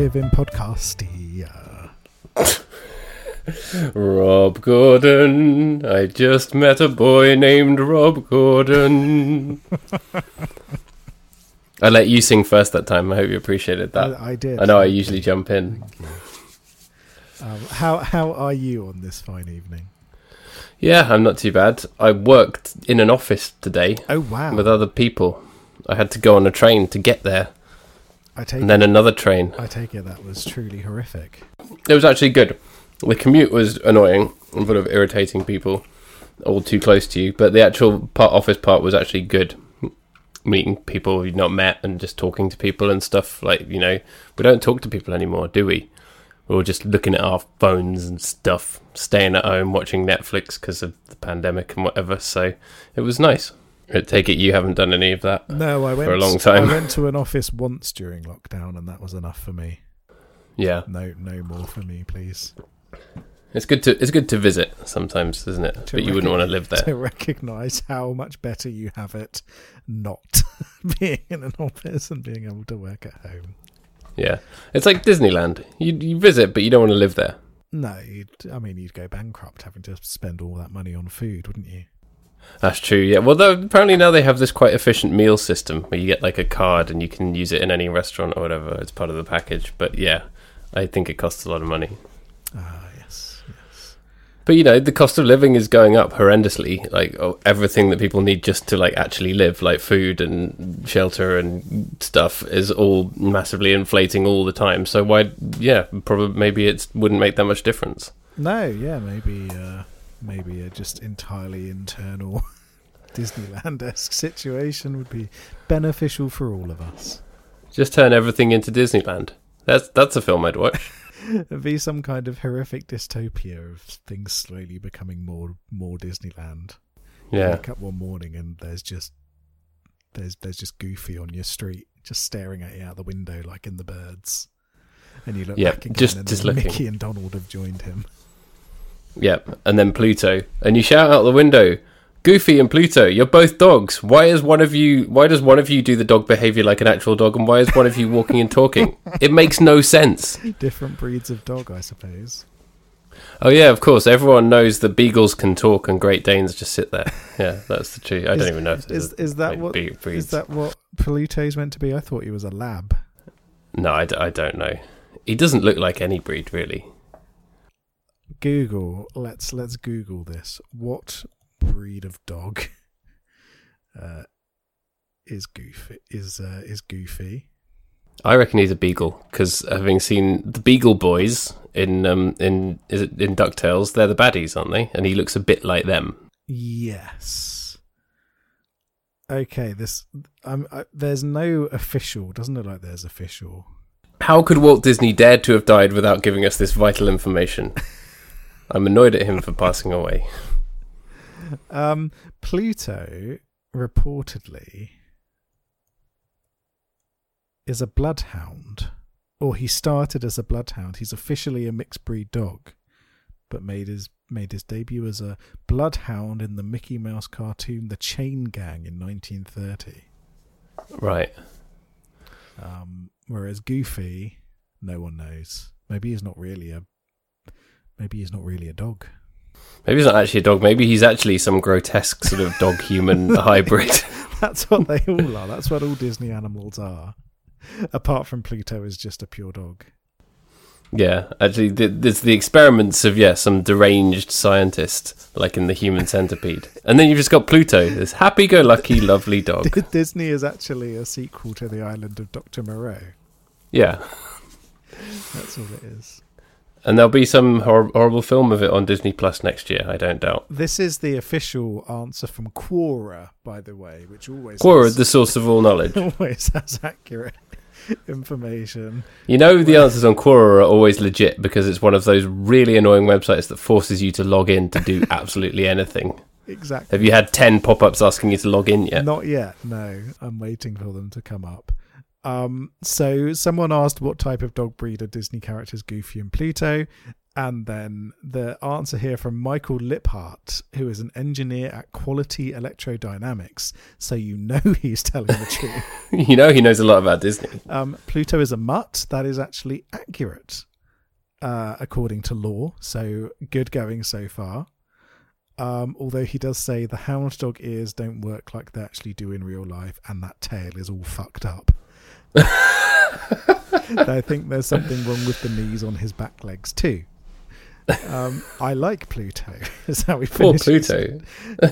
Live in Podcastia. Rob Gordon. I just met a boy named Rob Gordon. I let you sing first that time. I hope you appreciated that. I, I did. I know I usually jump in. Um, how how are you on this fine evening? Yeah, I'm not too bad. I worked in an office today Oh wow! with other people. I had to go on a train to get there, I take and then another train. I take it that was truly horrific. It was actually good. The commute was annoying and full of irritating people, all too close to you. But the actual part, office part was actually good. Meeting people you've not met and just talking to people and stuff. Like you know, we don't talk to people anymore, do we? We're all just looking at our phones and stuff, staying at home watching Netflix because of the pandemic and whatever. So it was nice. I take it you haven't done any of that. No, I went For a long time. I went to an office once during lockdown, and that was enough for me. Yeah, No, no more for me, please. it's good to it's good to visit sometimes, isn't it? To But you wouldn't want to live there. To recognise how much better you have it not being in an office and being able to work at home. Yeah, it's like Disneyland. You you visit, but you don't want to live there. No, you'd, I mean you'd go bankrupt having to spend all that money on food, wouldn't you? That's true. Yeah. Well, apparently now they have this quite efficient meal system where you get like a card and you can use it in any restaurant or whatever. It's part of the package. But yeah, I think it costs a lot of money. Ah, yes, yes. But you know, the cost of living is going up horrendously. Like oh, everything that people need just to like actually live, like food and shelter and stuff, is all massively inflating all the time. So why? Yeah, probably maybe it wouldn't make that much difference. No, yeah, maybe, uh, maybe a just entirely internal Disneyland-esque situation would be beneficial for all of us. Just turn everything into Disneyland. That's that's a film I'd watch. It'd be some kind of horrific dystopia of things slowly becoming more more Disneyland. Yeah. Wake up one morning and there's just there's there's just Goofy on your street, just staring at you out the window like in the birds. And you look Yeah, back again just- and just. Mickey and Donald have joined him. Yep, and then Pluto, and you shout out the window, "Goofy and Pluto, you're both dogs. Why is one of you? Why does one of you do the dog behavior like an actual dog, and why is one of you walking and talking? It makes no sense." Different breeds of dog, I suppose. Oh yeah, of course. Everyone knows that beagles can talk, and Great Danes just sit there. Yeah, that's the truth. I don't even know if Is there's is that what be- breeds. is that what Pluto's meant to be? I thought he was a lab. No, I, d- I don't know. He doesn't look like any breed, really. Google. Let's let's Google this. What breed of dog uh, is Goofy? Is uh, is Goofy? I reckon he's a beagle because having seen the Beagle Boys in um in is it in Ducktales, they're the baddies, aren't they? And he looks a bit like them. Yes. Okay. This. Um. I, there's no official. Doesn't it look like there's official. How could Walt Disney dare to have died without giving us this vital information? I'm annoyed at him for passing away. Um. Pluto reportedly is a bloodhound, or he started as a bloodhound. He's officially a mixed breed dog, but made his made his debut as a bloodhound in the Mickey Mouse cartoon The Chain Gang in 1930. Right. Um, whereas Goofy, no one knows. Maybe he's not really a. Maybe he's not really a dog. Maybe he's not actually a dog. Maybe he's actually some grotesque sort of dog human hybrid. That's what they all are. That's what all Disney animals are. Apart from Pluto is just a pure dog. Yeah, actually, there's the experiments of yeah some deranged scientist, like in the Human Centipede, and then you've just got Pluto, this happy-go-lucky, lovely dog. Disney is actually a sequel to the Island of Doctor Moreau. Yeah, That's all it is. And there'll be some hor- horrible film of it on Disney Plus next year, I don't doubt. This is the There'll be some hor- horrible film of it on Disney Plus next year, I don't doubt. this is the official answer from Quora, by the way, which always Quora, has, the source of all knowledge. always has accurate information. You know the answers on Quora are always legit because it's one of those really annoying websites that forces you to log in to do absolutely anything. Exactly. Have you had 10 pop-ups asking you to log in yet? Not yet. No, I'm waiting for them to come up. Um, so someone asked what type of dog breed are Disney characters Goofy and Pluto, and then the answer here from Michael Liphart, who is an engineer at Quality Electrodynamics. So you know he's telling the truth. you know he knows a lot about Disney. Um, Pluto is a mutt. That is actually accurate, uh, according to law. So good going so far. Um, although he does say the hound dog ears don't work like they actually do in real life, and that tail is all fucked up. I think there's something wrong with the knees on his back legs too. Um, I like Pluto. Is how we Poor finish. Pluto.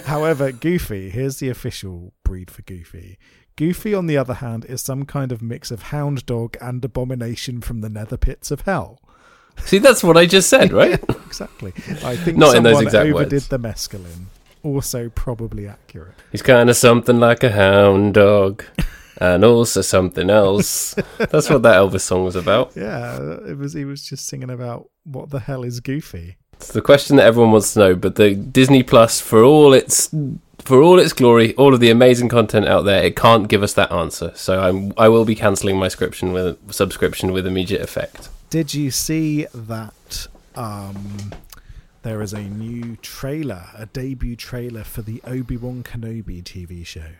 However, Goofy, here's the official breed for Goofy. Goofy, on the other hand, is some kind of mix of hound dog and abomination from the nether pits of hell. See, that's what I just said, right? Exactly. I think Not in those exact overdid words. the mescaline. Also, probably accurate. He's kind of something like a hound dog. And also something else. That's what that Elvis song was about. Yeah, it was. He was just singing about what the hell is Goofy. It's the question that everyone wants to know. But the Disney Plus, for all its for all its glory, all of the amazing content out there, it can't give us that answer. So I'm I will be cancelling my subscription with subscription with immediate effect. Did you see that? Um, there is a new trailer, a debut trailer for the Obi Wan Kenobi TV show.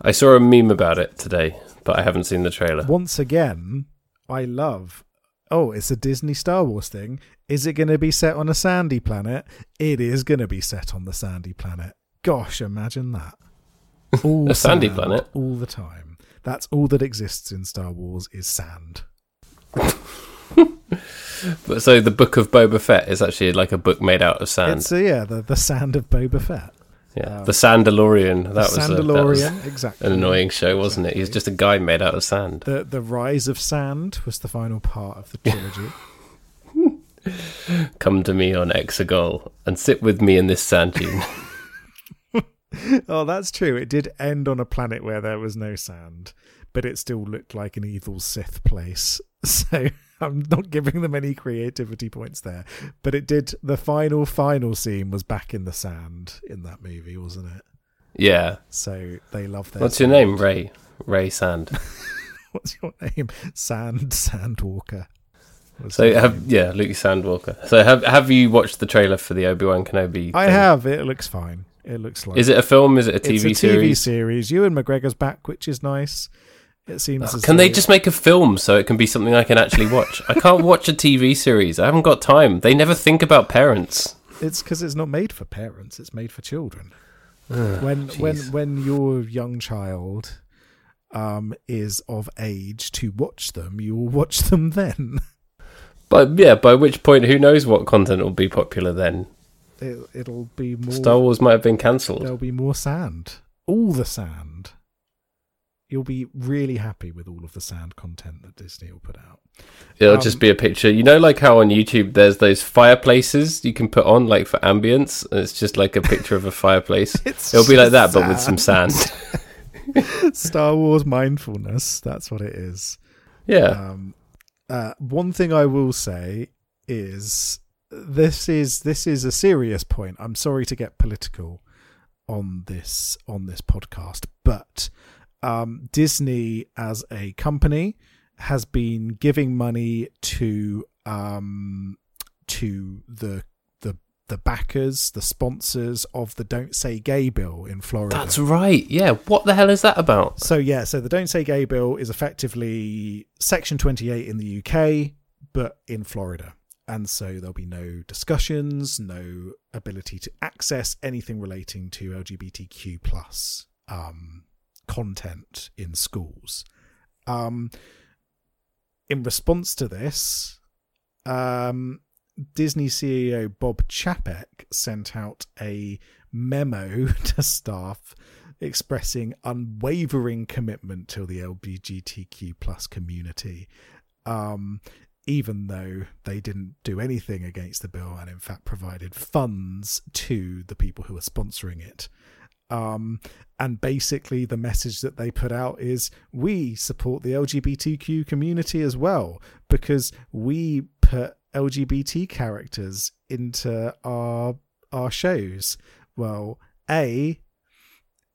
I saw a meme about it today, but I haven't seen the trailer. Once again, I love. Oh, it's a Disney Star Wars thing. Is it going to be set on a sandy planet? It is going to be set on the sandy planet. Gosh, imagine that. All A sandy planet? all the time. That's all that exists in Star Wars is sand. But so the Book of Boba Fett is actually like a book made out of sand. It's uh, yeah, the the sand of Boba Fett. Yeah, um, the Sandalorian. That The was, a, that was Sandalorian, exactly. an annoying show, wasn't it? He was just a guy made out of sand. The the rise of sand was the final part of the trilogy. Come to me on Exegol and sit with me in this sand dune. oh, that's true. It did end on a planet where there was no sand, but it still looked like an evil Sith place. So I'm not giving them any creativity points there. But it did. The final final scene was back in the sand in that movie, wasn't it? yeah. So they love their. What's your name? Rey. Rey Sand. What's your name? Sand Sandwalker. Was So have yeah, Luke Sandwalker. So have have you watched the trailer for the Obi Wan Kenobi? I thing? have. It looks fine. It looks like. Is it a film? Is it a TV It's TV a TV series? series. Ewan McGregor's back, which is nice. It seems. Oh, as can they just make a film so it can be something I can actually watch? I can't watch a TV series. I haven't got time. They never think about parents. It's because it's not made for parents. It's made for children. Ugh, when when when your young child um is of age to watch them, you will watch them then. But yeah, by which point, who knows what content will be popular then? It, it'll be more. Star Wars might have been cancelled. There'll be more sand. All the sand. You'll be really happy with all of the sand content that Disney will put out. It'll Um, just be a picture. You know, like how on YouTube there's those fireplaces you can put on, like for ambience. and It's just like a picture of a fireplace. It'll be like that, just but with some sand. Star Wars mindfulness. That's what it is. Yeah. Um, uh, one thing I will say is this is this is a serious point. I'm sorry to get political on this on this podcast, but um, Disney as a company has been giving money to um, to the the the backers, the sponsors of the Don't Say Gay bill in Florida. That's right. Yeah. What the hell is that about? So yeah, so the Don't Say Gay bill is effectively Section 28 in the UK, but in Florida. And so there'll be no discussions, no ability to access anything relating to LGBTQ plus um, content in schools. Um, in response to this, um, Disney CEO Bob Chapek sent out a memo to staff expressing unwavering commitment to the LGBTQ plus community. Um, even though they didn't do anything against the bill and in fact provided funds to the people who were sponsoring it. Um, and basically, the message that they put out is we support the LGBTQ community as well because we put LGBT characters into our our shows. Well, a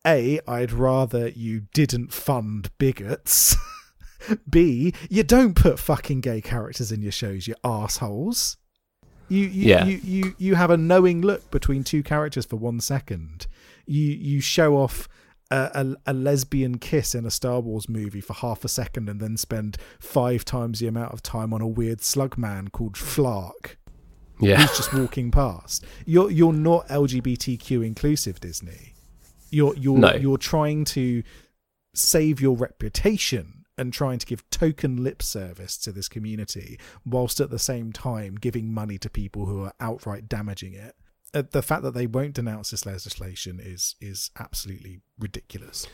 a I'd rather you didn't fund bigots. B you don't put fucking gay characters in your shows, you assholes. You you, Yeah. you you you have a knowing look between two characters for one second. You you show off a, a, a lesbian kiss in a Star Wars movie for half a second and then spend five times the amount of time on a weird slug man called Flark Yeah. who's just walking past. You're you're not LGBTQ inclusive, Disney. You're you're No. you're trying to save your reputation and trying to give token lip service to this community, whilst at the same time giving money to people who are outright damaging it. Uh, the fact that they won't denounce this legislation is is absolutely ridiculous.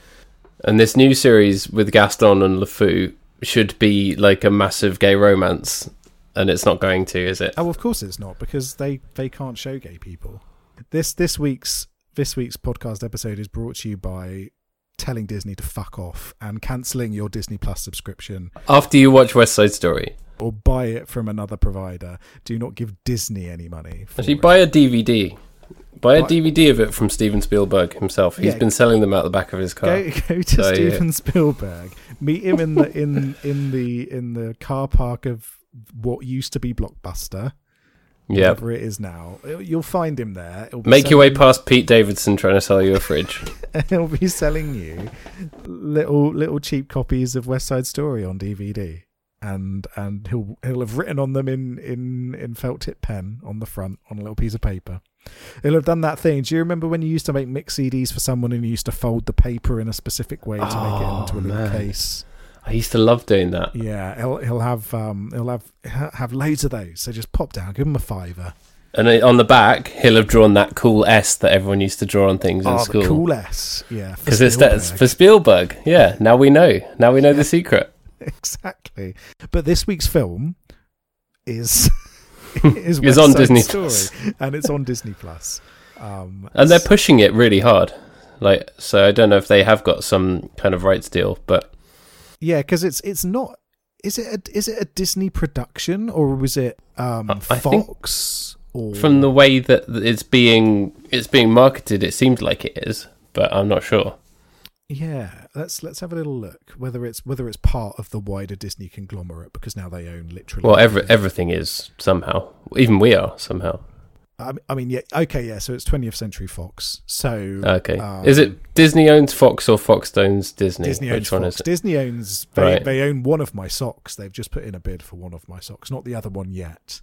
And this new series with Gaston and LeFou should be like a massive gay romance, and it's not going to, is it? Oh, of course it's not because they they can't show gay people. This this week's this week's podcast episode is brought to you by telling Disney to fuck off and cancelling your Disney Plus subscription After you watch West Side Story, or buy it from another provider. Do not give Disney any money. For actually it. buy a DVD. Buy a DVD of it from Steven Spielberg himself. He's Yeah. been selling them out the back of his car. Go, go to So, yeah. Steven Spielberg. Meet him in the in in the in the car park of what used to be Blockbuster. Yeah. whatever it is now. You'll find him there. Make your way past Pete Davidson trying to sell you a fridge. he'll be selling you little little cheap copies of West Side Story on DVD, and and he'll he'll have written on them in in in felt tip pen on the front on a little piece of paper. He'll have done that thing. Do you remember when you used to make mix CDs for someone and you used to fold the paper in a specific way to make it Oh, into a little man. case? I used to love doing that. Yeah, he'll he'll have um he'll have have loads of those. So just pop down, give him a fiver. And on the back, he'll have drawn that cool S that everyone used to draw on things in Oh, the school. cool S. Yeah, Because it's Spielberg. for Spielberg. Yeah, now we know. Now we know the secret. exactly. But this week's film is is Is on Disney Story, Plus. and it's on Disney Plus. Um, And they're pushing it really hard. Like, so I don't know if they have got some kind of rights deal, but yeah, because it's it's not. Is it a, is it a Disney production or was it um, I- I think Fox? Or from the way that it's being it's being marketed, it seems like it is, but I'm not sure. Yeah, let's let's have a little look whether it's whether it's part of the wider Disney conglomerate because now they own literally. Well, every, everything is somehow. Even we are somehow. I mean- yeah, okay, yeah. So it's 20th Century Fox. So Okay. um, is it Disney owns Fox or Fox owns Disney? Disney Which owns one Fox. is it? Disney owns they, Right. they own one of my socks. They've just put in a bid for one of my socks, not the other one yet.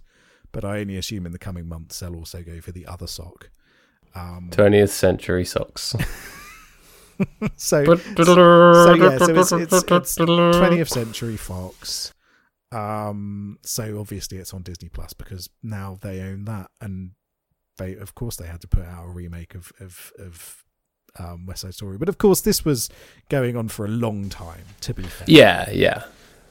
But I only assume in the coming months they'll also go for the other sock. Um, 20th century socks. so, so, yeah, so it's, it's, it's 20th Century Fox. Um, so obviously it's on Disney Plus because now they own that, and they of course they had to put out a remake of of of um, West Side Story. But of course this was going on for a long time. To be fair, Yeah, yeah.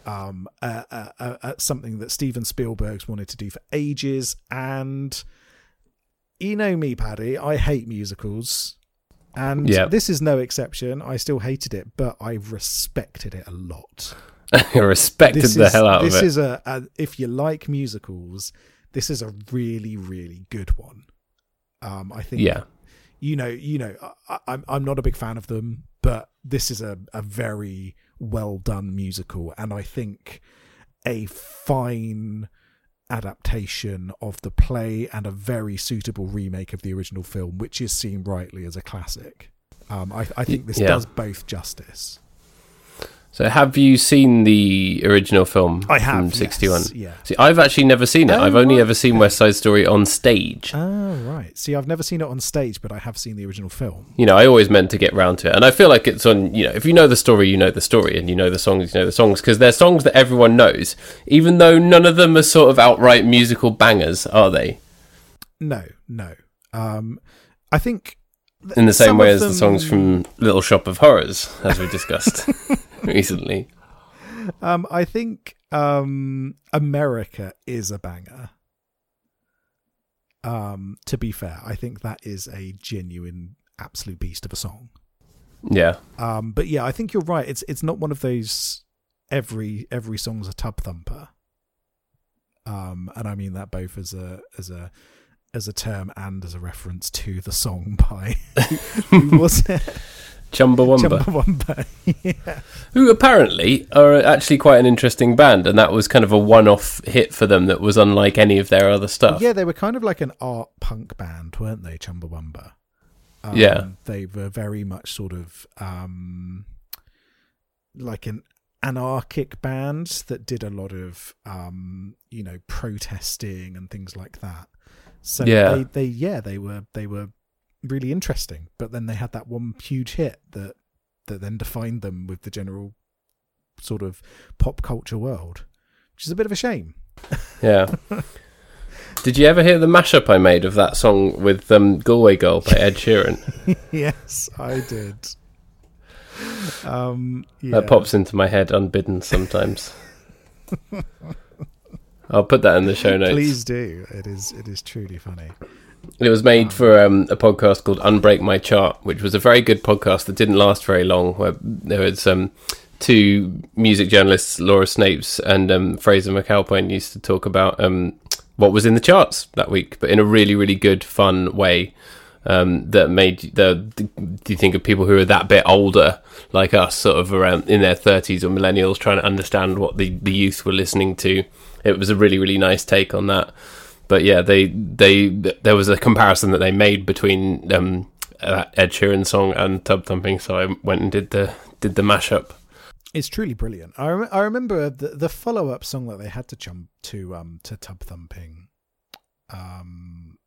um, uh, uh, uh, uh, something that Steven Spielberg's wanted to do for ages. And you know me, Paddy, I hate musicals. And Yeah. this is no exception. I still hated it, but I respected it a lot. I respected This the is, hell out this of it. is a, a, if you like musicals, this is a really, really good one. Um, I think yeah. you know, you know, I, I'm I'm not a big fan of them, but this is a, a very well done musical, and I think a fine adaptation of the play and a very suitable remake of the original film, which is seen rightly as a classic. Um, I, I think this Yeah. does both justice. So have you seen the original film I have from 61? yes, yeah. See, I've actually never seen it. Oh, I've only right. ever seen West Side Story on stage. Oh right. See, I've never seen it on stage, but I have seen the original film. you know, I always meant to get round to it. And I feel like it's on, you know, if you know the story, you know the story, and you know the songs, you know the songs, because they're songs that everyone knows, even though none of them are sort of outright musical bangers, are they? No, no. Um, I think th- In the same way as the songs from Little Shop of Horrors, as we discussed recently. um, I think um, America is a banger. Um, to be fair, I think that is a genuine, absolute beast of a song. Yeah. Um, but yeah, I think you're right. It's it's not one of those every every song's a tub thumper. Um, and I mean that both as a as a as a term and as a reference to the song by who was it? Chumbawamba, Chumbawamba. yeah. who apparently are actually quite an interesting band, and that was kind of a one-off hit for them that was unlike any of their other stuff. Yeah, they were kind of like an art punk band, weren't they, Chumbawamba? Um, Yeah. They were very much sort of um, like an anarchic band that did a lot of, um, you know, protesting and things like that. So Yeah. they, they, yeah, they were, they were really interesting. But then they had that one huge hit that, that then defined them with the general sort of pop culture world, which is a bit of a shame. Yeah. Did you ever hear the mashup I made of that song with um, Galway Girl by Ed Sheeran? yes, I did. Um, yeah. That pops into my head unbidden sometimes. I'll put that in the show notes. Please do. It is. It is truly funny. It was made for um, a podcast called Unbreak My Chart, which was a very good podcast that didn't last very long. Where there was um, two music journalists, Laura Snapes and um, Fraser McAlpine, used to talk about um, what was in the charts that week, but in a really, really good, fun way. Um, that made the. Do you think of people who are that bit older, like us, sort of around in their thirties or millennials, trying to understand what the the youth were listening to? It was a really, really nice take on that but yeah, they they there was a comparison that they made between um, uh, Ed Sheeran's song and Tub Thumping, so I went and did the did the mashup. It's truly brilliant. I rem- I remember the the follow up song that they had to jump to um to Tub Thumping, um,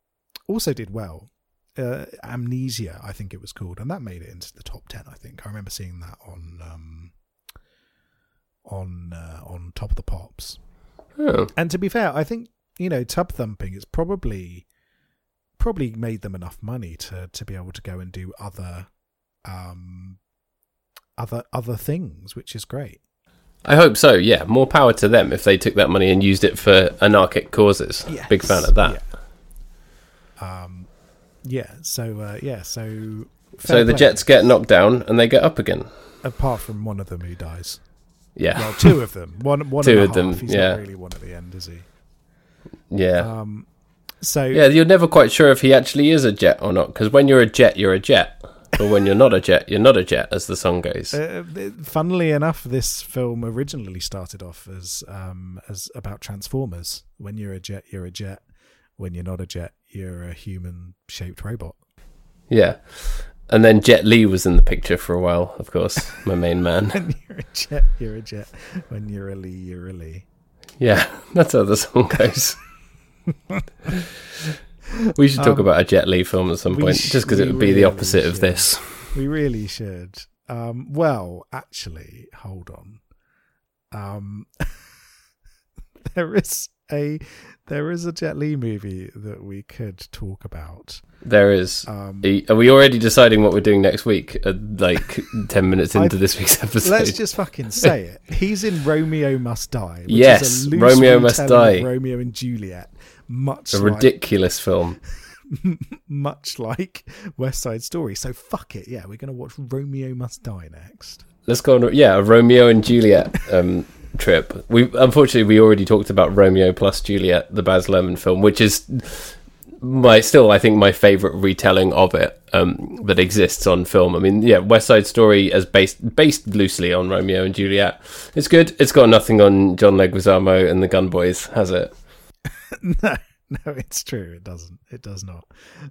also did well. Uh, Amnesia, I think it was called, and that made it into the top ten. I think I remember seeing that on um on uh, on Top of the Pops. Oh, And to be fair, I think you know tub thumping it's probably probably made them enough money to to be able to go and do other um other other things, which is great. I hope so. Yeah, more power to them if they took that money and used it for anarchic causes. Big fan of that. Yeah. Um, yeah. So uh, yeah. So So the play. Jets get knocked down and they get up again. apart from one of them who dies. Yeah, Well, two of them. One one Two of them. He's yeah. not really one at the end, is he? Yeah, Um. So yeah. You're never quite sure if he actually is a jet or not because when you're a jet, you're a jet, but when you're not a jet, you're not a jet, as the song goes. Uh, funnily enough, this film originally started off as um, as about Transformers. When you're a jet, you're a jet. When you're not a jet, you're a human-shaped robot. Yeah. And then Jet Li was in the picture for a while, of course, my main man. When you're a jet, you're a jet. When you're a Lee, you're a Lee. Yeah, that's how the song goes. we should talk Um, about a Jet Li film at some point, sh- just because it would be the opposite of this. We really should. Um, well, actually, hold on. Um, there is a there is a Jet Li movie that we could talk about. There is. Um, Are we already deciding what we're doing next week? Uh, like 10 minutes into I- this week's episode. Let's just fucking say it. He's in Romeo Must Die. Which Yes, is a loose Romeo Must Die. Romeo and Juliet, much a like, ridiculous film. much like West Side Story. So fuck it. Yeah, we're gonna watch Romeo Must Die next. Let's go on. Yeah, a Romeo and Juliet um, trip. We unfortunately we already talked about Romeo plus Juliet, the Baz Luhrmann film, which is my still I think my favorite retelling of it um, that exists on film. I mean, yeah, West Side Story as based based loosely on Romeo and Juliet. It's good. It's got nothing on John Leguizamo and the Gun Boys, has it? no, no, it's true. It doesn't. It does not.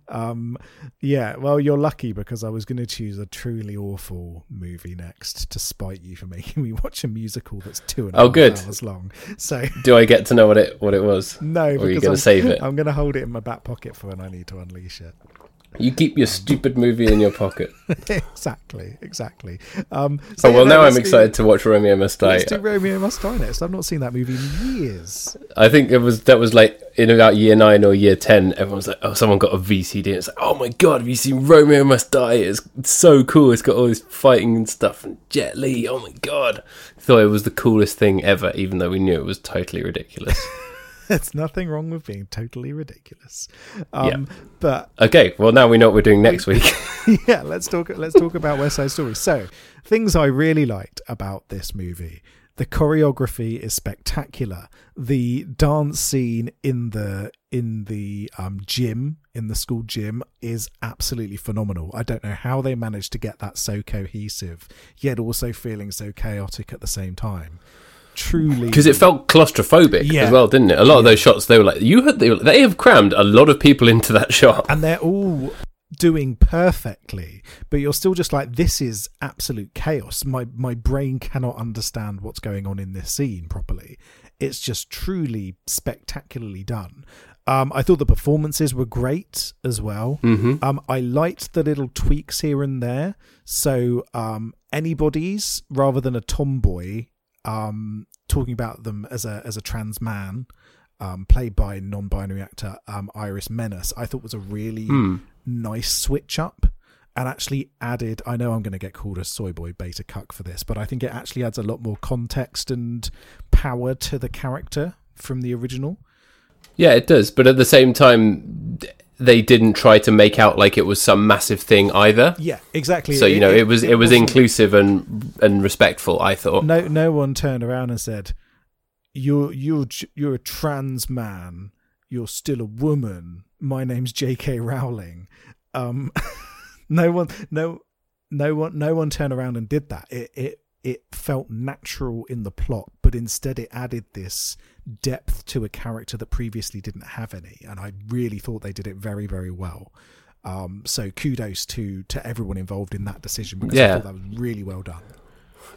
Um, yeah. Well, you're lucky because I was going to choose a truly awful movie next to spite you for making me watch a musical that's two and a Oh, half good. hours long. So Do I get to know what it what it was? no, Or are you going to save it? I'm going to hold it in my back pocket for when I need to unleash it. You keep your stupid movie in your pocket. exactly, exactly. Um, so, oh well, now I'm excited to watch Romeo Must Die. Let's do Romeo Must Die next. I've not seen that movie in years. I think it was that was like in about year nine or year ten. Everyone was like, "Oh, someone got a VCD." And it's like, "Oh my god, have you seen Romeo Must Die? It's, it's so cool. It's got all this fighting and stuff and Jet Li. Oh my god!" Thought it was the coolest thing ever, even though we knew it was totally ridiculous. There's nothing wrong with being totally ridiculous. Um, But okay, well now we know what we're doing next week. yeah, let's talk. Let's talk about West Side Story. So, things I really liked about this movie: the choreography is spectacular. The dance scene in the in the um, gym in the school gym is absolutely phenomenal. I don't know how they managed to get that so cohesive, yet also feeling so chaotic at the same time. Truly, because it felt claustrophobic Yeah. as well, didn't it? A lot of those shots, they were like, you had, they, were- they have crammed a lot of people into that shot. and they're all doing perfectly but you're still just like this is absolute chaos. My my brain cannot understand what's going on in this scene properly. It's just truly spectacularly done. Um i thought the performances were great as well. Hmm um i liked the little tweaks here and there. So um anybody's rather than a tomboy um talking about them as a as a trans man um, played by non-binary actor um, Iris Menas, I thought was a really Hmm. nice switch up, and actually added. I know I'm going to get called a soy boy beta cuck for this, but I think it actually adds a lot more context and power to the character from the original. Yeah, it does. But at the same time, they didn't try to make out like it was some massive thing either. Yeah, exactly. So you know, it, was it, was wasn't- inclusive and and respectful. I thought. No, no one turned around and said, "You're you're you're a trans man. You're still a woman. My name's J.K. Rowling." Um, no one, no, no one, no one turned around and did that. It it it felt natural in the plot, but instead it added this depth to a character that previously didn't have any, and I really thought they did it very very well. Um, so kudos to to everyone involved in that decision because I Yeah. thought that was really well done.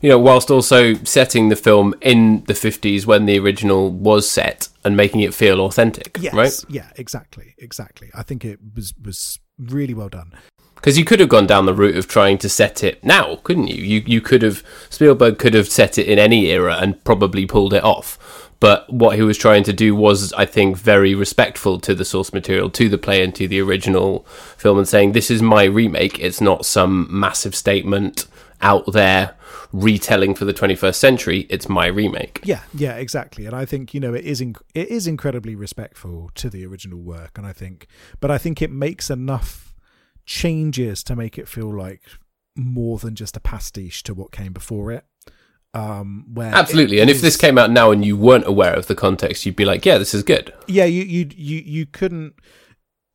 You know, whilst also setting the film in the fifties when the original was set and making it feel authentic, Yes. right? Yeah, exactly. Exactly. I think it was was really well done. Because you could have gone down the route of trying to set it now, couldn't you? You you could have Spielberg could have set it in any era and probably pulled it off. But what he was trying to do was, I think, very respectful to the source material, to the play, and to the original film, and saying, "This is my remake. It's not some massive statement out there retelling for the 21st century. It's my remake." Yeah, yeah, exactly. And I think you know it is inc- it is incredibly respectful to the original work, and I think, but I think it makes enough changes to make it feel like more than just a pastiche to what came before it. Um, where Absolutely. And if this came out now and you weren't aware of the context, you'd be like, "Yeah, this is good." yeah, you you you you couldn't.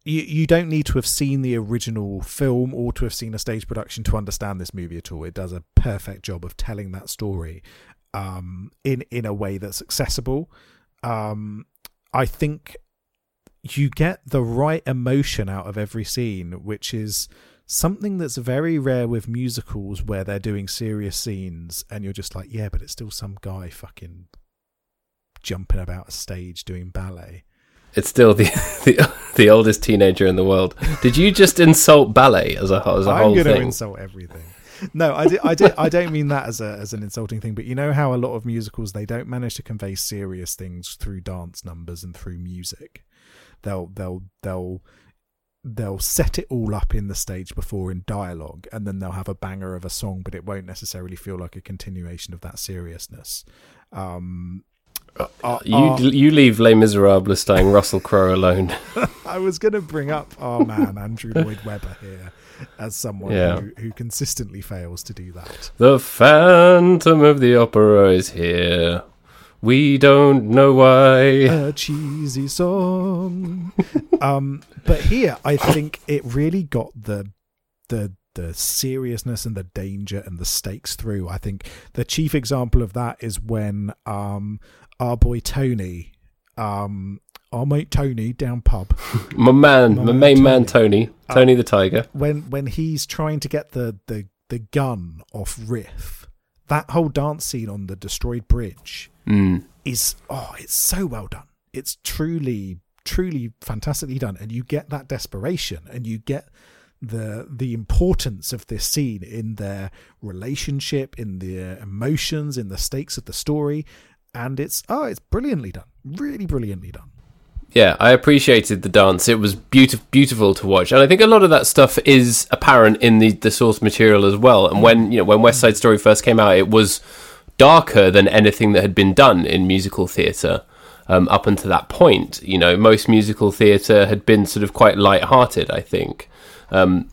You, you don't need to have seen the original film or to have seen a stage production to understand this movie at all. It does a perfect job of telling that story um, in in a way that's accessible. Um, I think you get the right emotion out of every scene, which is something that's very rare with musicals where they're doing serious scenes and you're just like, yeah, but it's still some guy fucking jumping about a stage doing ballet. It's still the, the the oldest teenager in the world. Did you just insult ballet as a as a I'm whole going to thing? insult everything. No, I, di- I, di- I don't mean that as a as an insulting thing, but you know how a lot of musicals they don't manage to convey serious things through dance numbers and through music. They'll they'll they'll they'll set it all up in the stage before in dialogue, and then they'll have a banger of a song, but it won't necessarily feel like a continuation of that seriousness. Um, uh, you uh, you leave Les Miserables starring Russell Crowe alone. I was going to bring up our man Andrew Lloyd Webber here as someone Yeah. who, who consistently fails to do that. the Phantom of the Opera is here. We don't know why. A cheesy song. um, but here, I think it really got the the the seriousness and the danger and the stakes through. I think the chief example of that is when um, our boy Tony, um, our mate Tony down pub, My man, My my main man Tony. Tony, Tony the Tiger. when when he's trying to get the the the gun off Riff, that whole dance scene on the destroyed bridge Mm. is oh, it's so well done. It's truly truly fantastically done, and you get that desperation, and you get the the importance of this scene in their relationship, in their emotions, in the stakes of the story, and it's oh, it's brilliantly done, really brilliantly done. Yeah, I appreciated the dance. It was beautiful, beautiful to watch, and I think a lot of that stuff is apparent in the, the source material as well. And when you know when West Side Story first came out, it was darker than anything that had been done in musical theatre um, up until that point. You know, most musical theatre had been sort of quite light-hearted. I think. Um,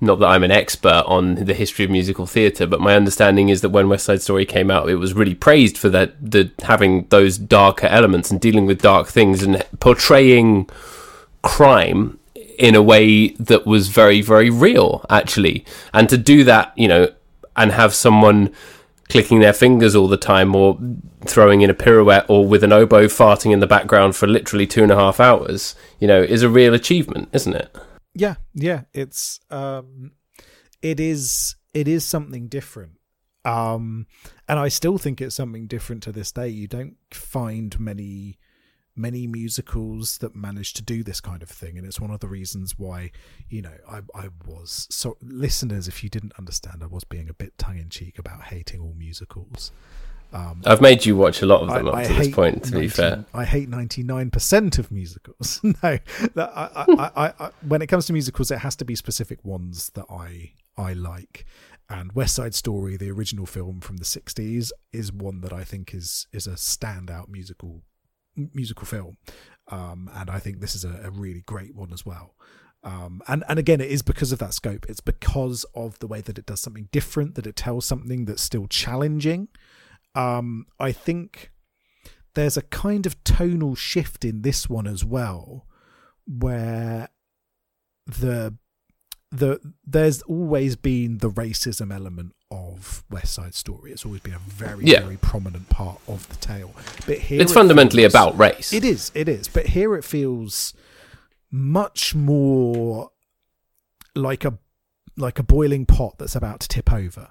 not that I'm an expert on the history of musical theatre, but my understanding is that when West Side Story came out, it was really praised for that the having those darker elements and dealing with dark things and portraying crime in a way that was very very real actually. And to do that you know and have someone clicking their fingers all the time or throwing in a pirouette or with an oboe farting in the background for literally two and a half hours you know is a real achievement isn't it yeah yeah it's um it is it is something different. Um and i still think it's something different to this day. You don't find many many musicals that manage to do this kind of thing and it's one of the reasons why you know i i was so listeners if you didn't understand i was being a bit tongue-in-cheek about hating all musicals um, I've made you watch a lot of them I- up I to this point. To be fair, I hate ninety nine percent of musicals. no, that I, I, I, I, when it comes to musicals, it has to be specific ones that I I like. And West Side Story, the original film from the '60s, is one that I think is is a standout musical musical film. Um, and I think this is a, a really great one as well. Um, and and again, it is because of that scope. It's because of the way that it does something different, that it tells something that's still challenging. Um, I think there's a kind of tonal shift in this one as well, where the the there's always been the racism element of West Side Story. It's always been a very Yeah. very prominent part of the tale. But here it's it fundamentally feels- about race. it is, it is. But here it feels much more like a like a boiling pot that's about to tip over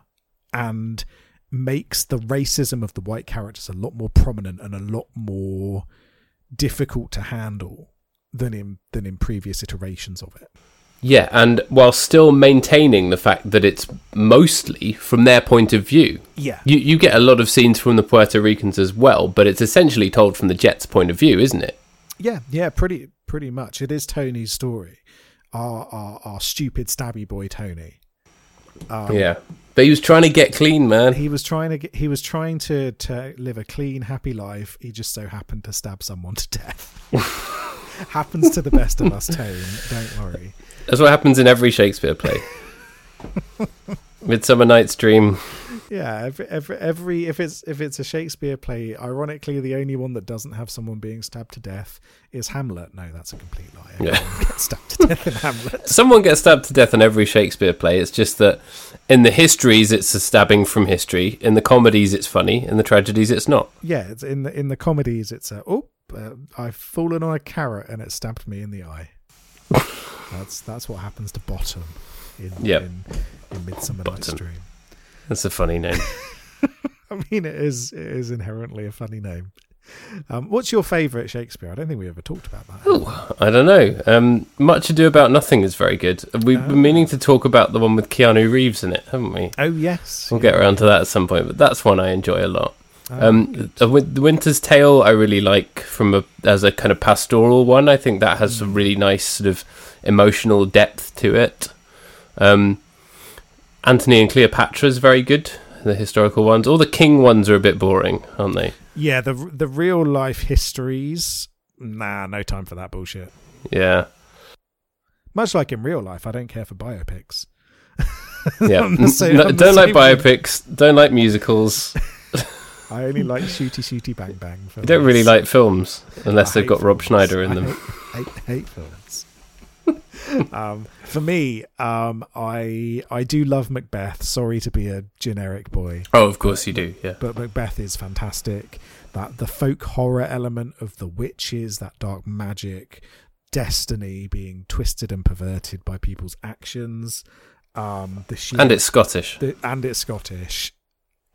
and makes the racism of the white characters a lot more prominent and a lot more difficult to handle than in than in previous iterations of it. Yeah, and while still maintaining the fact that it's mostly from their point of view. Yeah. You you get a lot of scenes from the Puerto Ricans as well, but it's essentially told from the Jets' point of view, isn't it? Yeah, yeah, pretty pretty much. It is Tony's story. Our our, our stupid stabby boy Tony. Um, yeah. But he was trying to get clean, man. he was trying to get, he was trying to to live a clean happy life he just so happened to stab someone to death happens to the best of us tone don't worry That's what happens in every Shakespeare play. Midsummer Night's Dream. Yeah every, every every if it's if it's a shakespeare play ironically the only one that doesn't have someone being stabbed to death is hamlet no that's a complete lie Yeah. Everyone gets stabbed to death in hamlet Someone gets stabbed to death in every Shakespeare play. It's just that in the histories, it's a stabbing from history. In the comedies, it's funny. In the tragedies, it's not. yeah it's in the in the comedies it's a oh uh, i've fallen on a carrot and it stabbed me in the eye that's that's what happens to bottom in Yep. in, in midsummer night's dream That's a funny name. I mean, it is it is inherently a funny name. Um, what's your favourite Shakespeare? I don't think we ever talked about that. Oh, I don't know. Um, Much Ado About Nothing is very good. We've Oh. been meaning to talk about the one with Keanu Reeves in it, haven't we? Oh yes, We'll get around to that at some point, but that's one I enjoy a lot. Oh, Um, the Winter's Tale I really like from a as a kind of pastoral one. I think that has a really nice sort of emotional depth to it. Um, Antony and Cleopatra is very good. The historical ones, all the king ones are a bit boring, aren't they? yeah, the the real life histories. Nah, no time for that bullshit. Yeah, Much like in real life, I don't care for biopics. yeah. Same- No, don't like biopics. Don't like musicals. I only like shooty shooty bang bang. You don't really like films unless I they've got hate Rob films. Schneider in I them. Hate, hate, hate films. Um, for me, um, I I do love Macbeth. Sorry to be a generic boy. Oh, of course you do. Yeah. but Macbeth is fantastic. That the folk horror element of the witches, that dark magic, destiny being twisted and perverted by people's actions, um, the sheer, And it's Scottish. the, and it's Scottish.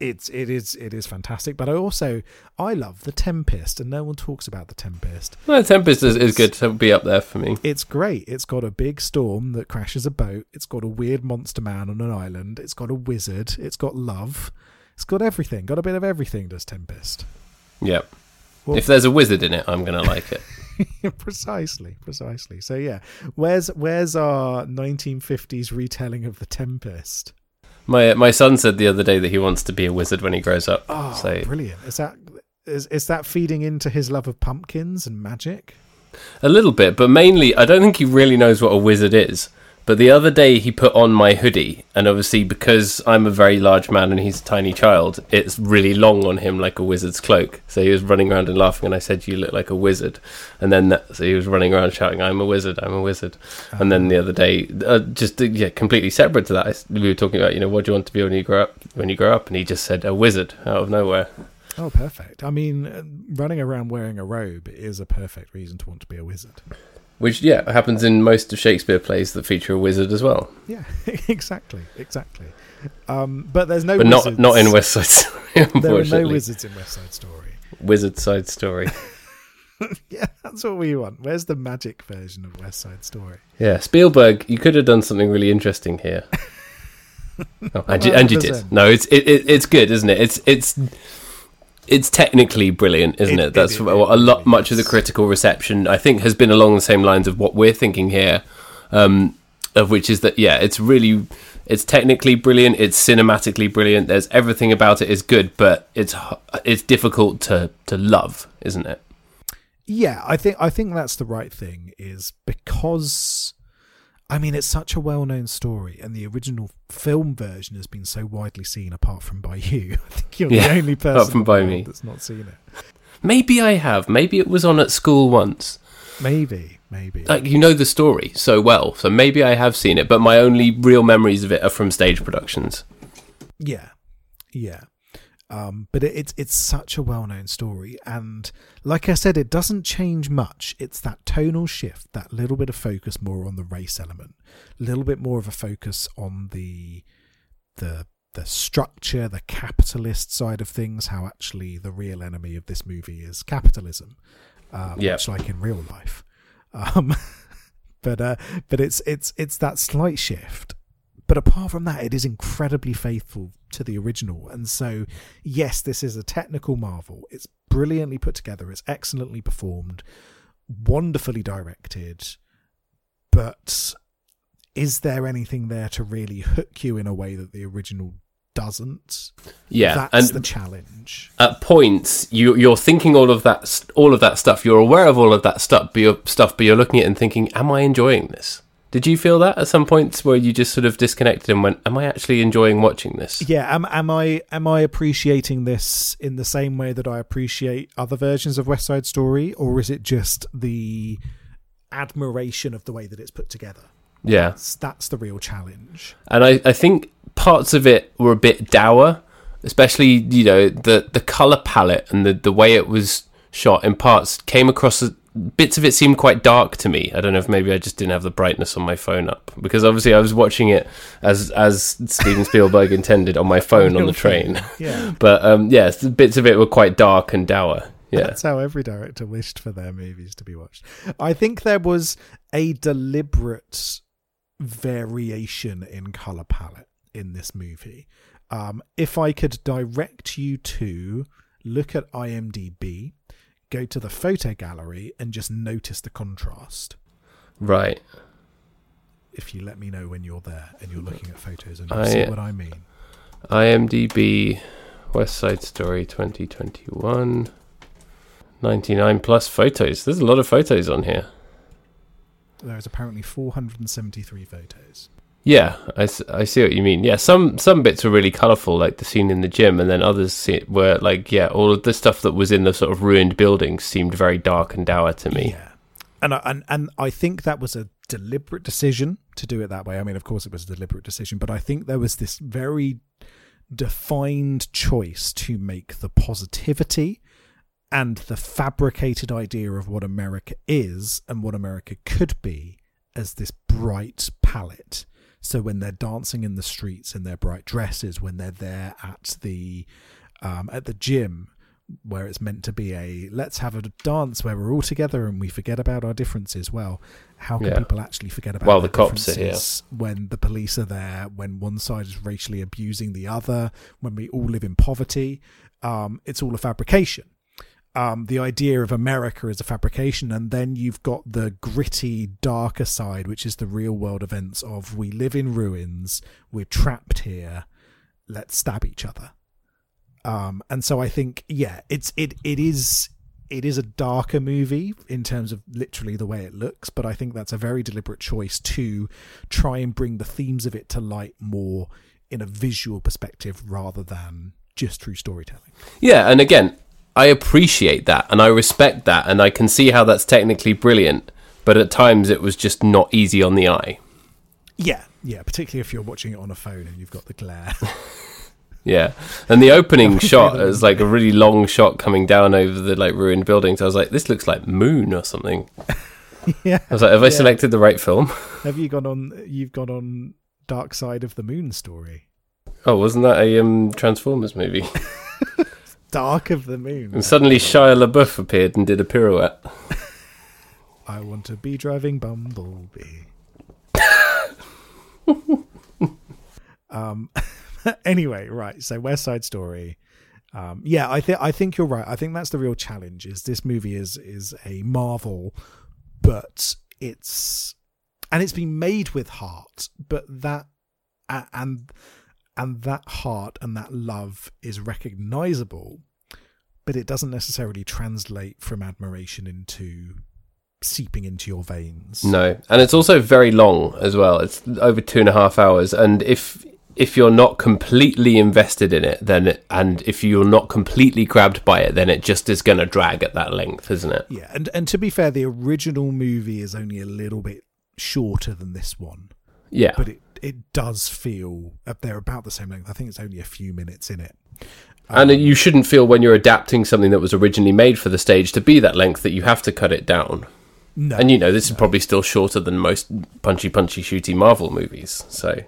It's it is it is fantastic. But I also I love the Tempest, and no one talks about the Tempest. Well, Tempest is, is good to be up there for me. It's great. It's got a big storm that crashes a boat. It's got a weird monster man on an island. It's got a wizard. It's got love. It's got everything. Got a bit of everything. Does Tempest? Yep. Well- if there's a wizard in it, I'm gonna like it. precisely, precisely. So yeah, where's where's our 1950s retelling of the Tempest? My my son said the other day that he wants to be a wizard when he grows up. Oh, so brilliant! Is that is is that feeding into his love of pumpkins and magic? a little bit, but mainly I don't think he really knows what a wizard is. But the other day he put on my hoodie, and obviously because I'm a very large man and he's a tiny child, it's really long on him like a wizard's cloak. So he was running around and laughing, and I said, "You look like a wizard." And then that, so he was running around shouting, "I'm a wizard! I'm a wizard!" And then the other day, uh, just uh, yeah, completely separate to that, I we were talking about, you know, what do you want to be when you grow up? When you grow up, and he just said, "A wizard!" out of nowhere. Oh, perfect. I mean, uh, running around wearing a robe is a perfect reason to want to be a wizard. Which yeah happens in most of Shakespeare plays that feature a wizard as well, Yeah, exactly, exactly. Um, but there's no but wizards. not not in West Side Story. There are no wizards in West Side Story. Wizard Side Story. yeah, that's what we want. Where's the magic version of West Side Story? Yeah, Spielberg, you could have done something really interesting here. Oh, and, you, and you did. No, it's it, it, it's good, isn't it? It's it's it's technically brilliant, isn't It- it? That's it- what a lot much of the critical reception I think has been along the same lines of what we're thinking here, um, of which is that yeah, it's really it's technically brilliant, it's cinematically brilliant. There's everything about it is good, but it's it's difficult to to love, isn't it? Yeah, I think I think that's the right thing. Is because, I mean, it's such a well-known story, and the original film version has been so widely seen. Apart from by you, I think you're Yeah, the only person apart from by me. that's not seen it. Maybe I have. Maybe it was on at school once. Maybe, maybe. like you know the story so well so maybe i have seen it but my only real memories of it are from stage productions Yeah, yeah. Um, but it, it's it's such a well known story, and like I said, it doesn't change much. It's that tonal shift, that little bit of focus more on the race element, a little bit more of a focus on the the the structure, the capitalist side of things. How actually the real enemy of this movie is capitalism, uh, Yeah. much like in real life. Um, but uh, but it's it's it's that slight shift but apart from that, it is incredibly faithful to the original. And so, yes, this is a technical marvel. It's brilliantly put together. It's excellently performed, wonderfully directed. But is there anything there to really hook you in a way that the original doesn't? yeah that's and the challenge. at points you you're thinking all of that all of that stuff you're aware of all of that stuff but you're, stuff but you're looking at it and thinking am i enjoying this did you feel that at some points where you just sort of disconnected and went am i actually enjoying watching this Yeah, am am I am I appreciating this in the same way that I appreciate other versions of West Side Story, or is it just the admiration of the way that it's put together? yeah That's, that's the real challenge. and I, I think parts of it were a bit dour, especially you know the the color palette and the the way it was shot in parts came across as bits of it seemed quite dark to me. I don't know if maybe I just didn't have the brightness on my phone up because obviously I was watching it as as Steven Spielberg intended on my phone on the train. Yeah, But um, yes, bits of it were quite dark and dour. Yeah, that's how every director wished for their movies to be watched. I think there was a deliberate variation in color palette in this movie. Um, if I could direct you to look at IMDb, go to the photo gallery, and just notice the contrast. right. If you let me know when you're there and you're looking at photos and you I- see what I mean. IMDb West Side Story 2021 99 plus photos. There's a lot of photos on here. There's apparently 473 photos. Yeah, I, I see what you mean. Yeah, some some bits were really colourful, like the scene in the gym, and then others were like, yeah, all of the stuff that was in the sort of ruined buildings seemed very dark and dour to me. Yeah, and I, and and I think that was a deliberate decision to do it that way. I mean, of course, it was a deliberate decision, but I think there was this very defined choice to make the positivity and the fabricated idea of what America is and what America could be as this bright palette. So when they're dancing in the streets in their bright dresses, when they're there at the um, at the gym where it's meant to be a let's have a dance where we're all together and we forget about our differences. Well, how can Yeah. people actually forget about While their the cops are here. when the police are there, when one side is racially abusing the other, when we all live in poverty? Um, it's all a fabrication. Um, the idea of America is a fabrication, and then you've got the gritty, darker side, which is the real world events of we live in ruins, we're trapped here, let's stab each other. Um and so i think yeah it's it it is it is a darker movie in terms of literally the way it looks but i think that's a very deliberate choice to try and bring the themes of it to light more in a visual perspective rather than just through storytelling. Yeah, and again, I appreciate that and I respect that and I can see how that's technically brilliant, but at times it was just not easy on the eye. yeah yeah particularly if you're watching it on a phone and you've got the glare Yeah. And the opening shot is like a really long shot coming down over the like ruined buildings. I was like, this looks like Moon or something. yeah I was like, have I Yeah. selected the right film? have you gone on you've gone on dark side of the moon story Oh, wasn't that a um, Transformers movie? Dark of the moon And suddenly Shia LaBeouf appeared and did a pirouette. I want to be driving Bumblebee. um. anyway, right. So West Side Story. Um, yeah, I think I think you're right. I think that's the real challenge. Is this movie is is a marvel, but it's and it's been made with heart, but that and and that heart and that love is recognizable, but it doesn't necessarily translate from admiration into seeping into your veins. No, and it's also very long as well. It's over two and a half hours, and if if you're not completely invested in it, then it, and if you're not completely grabbed by it, then it just is going to drag at that length, isn't it? Yeah, and and to be fair, the original movie is only a little bit shorter than this one, Yeah, but it it does feel uh, they're about the same length. I think it's only a few minutes in it. and you shouldn't feel when you're adapting something that was originally made for the stage to be that length that you have to cut it down. No, And you know, this is probably still shorter than most punchy, punchy, shooty Marvel movies. So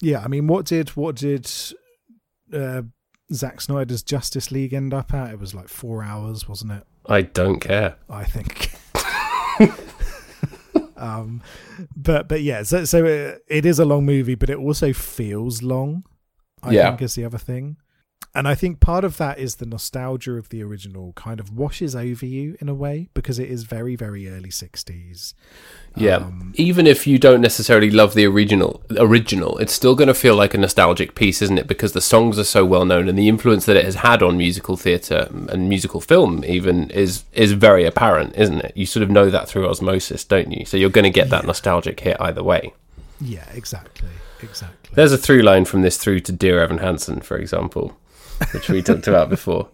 yeah, I mean, what did what did uh, Zack Snyder's Justice League end up at? It was like four hours, wasn't it? I don't care. I think. um, but but yeah, so so it, it is a long movie, but it also feels long. I Yeah. think is the other thing, and I think part of that is the nostalgia of the original kind of washes over you in a way because it is very very early sixties. Yeah, Um, even if you don't necessarily love the original, original, it's still going to feel like a nostalgic piece, isn't it? Because the songs are so well known, and the influence that it has had on musical theatre and musical film, even is is very apparent, isn't it? You sort of know that through osmosis, don't you? So you're going to get that Yeah. nostalgic hit either way. Yeah, exactly, exactly. There's a through line from this through to Dear Evan Hansen, for example, which we talked about before.